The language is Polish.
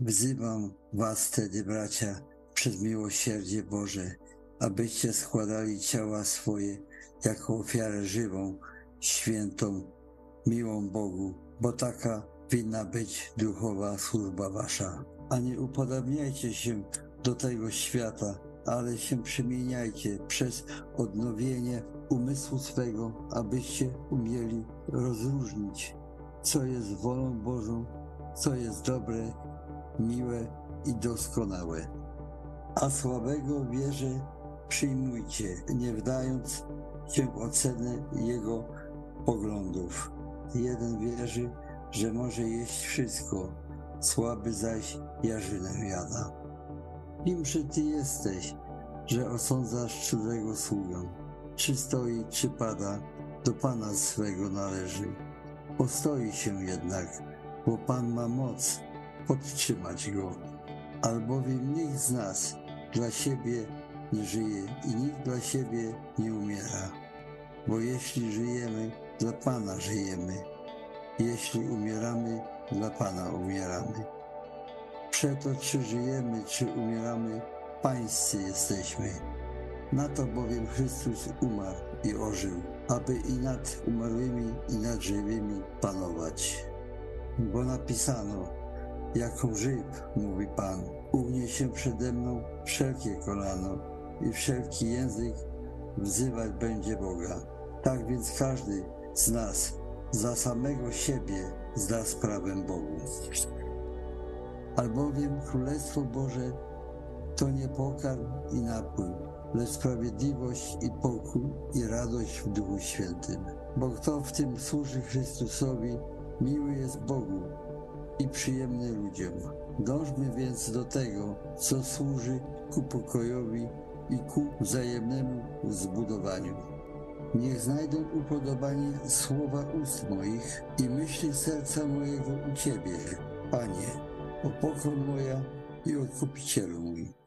Wzywam was wtedy, bracia, przez miłosierdzie Boże, abyście składali ciała swoje jako ofiarę żywą, świętą, miłą Bogu, bo taka winna być duchowa służba wasza. A nie upodabniajcie się do tego świata, ale się przemieniajcie przez odnowienie umysłu swego, abyście umieli rozróżnić, co jest wolą Bożą, co jest dobre, miłe i doskonałe. A słabego wierze przyjmujcie, nie wdając się w ocenę jego poglądów. Jeden wierzy, że może jeść wszystko, słaby zaś jarzynę jada. Kimże ty jesteś, że osądzasz cudzego sługę? Czy stoi, czy pada, do Pana swego należy. Postoi się jednak, bo Pan ma moc podtrzymać go. Albowiem nikt z nas dla siebie nie żyje i nikt dla siebie nie umiera. Bo jeśli żyjemy, dla Pana żyjemy. Jeśli umieramy, dla Pana umieramy. Przeto czy żyjemy, czy umieramy, pańscy jesteśmy. Na to bowiem Chrystus umarł i ożył, aby i nad umarłymi, i nad żywymi panować. Bo napisano, jako żyw, mówi Pan, ugnie się przede mną wszelkie kolano i wszelki język wzywać będzie Boga. Tak więc każdy z nas za samego siebie zda sprawę Bogu. Albowiem Królestwo Boże to nie pokarm i napój, lecz sprawiedliwość i pokój i radość w Duchu Świętym. Bo kto w tym służy Chrystusowi, miły jest Bogu i przyjemny ludziom. Dążmy więc do tego, co służy ku pokojowi i ku wzajemnemu zbudowaniu. Niech znajdą upodobanie słowa ust moich i myśli serca mojego u Ciebie, Panie, o pokron moja i odkupicielu mój.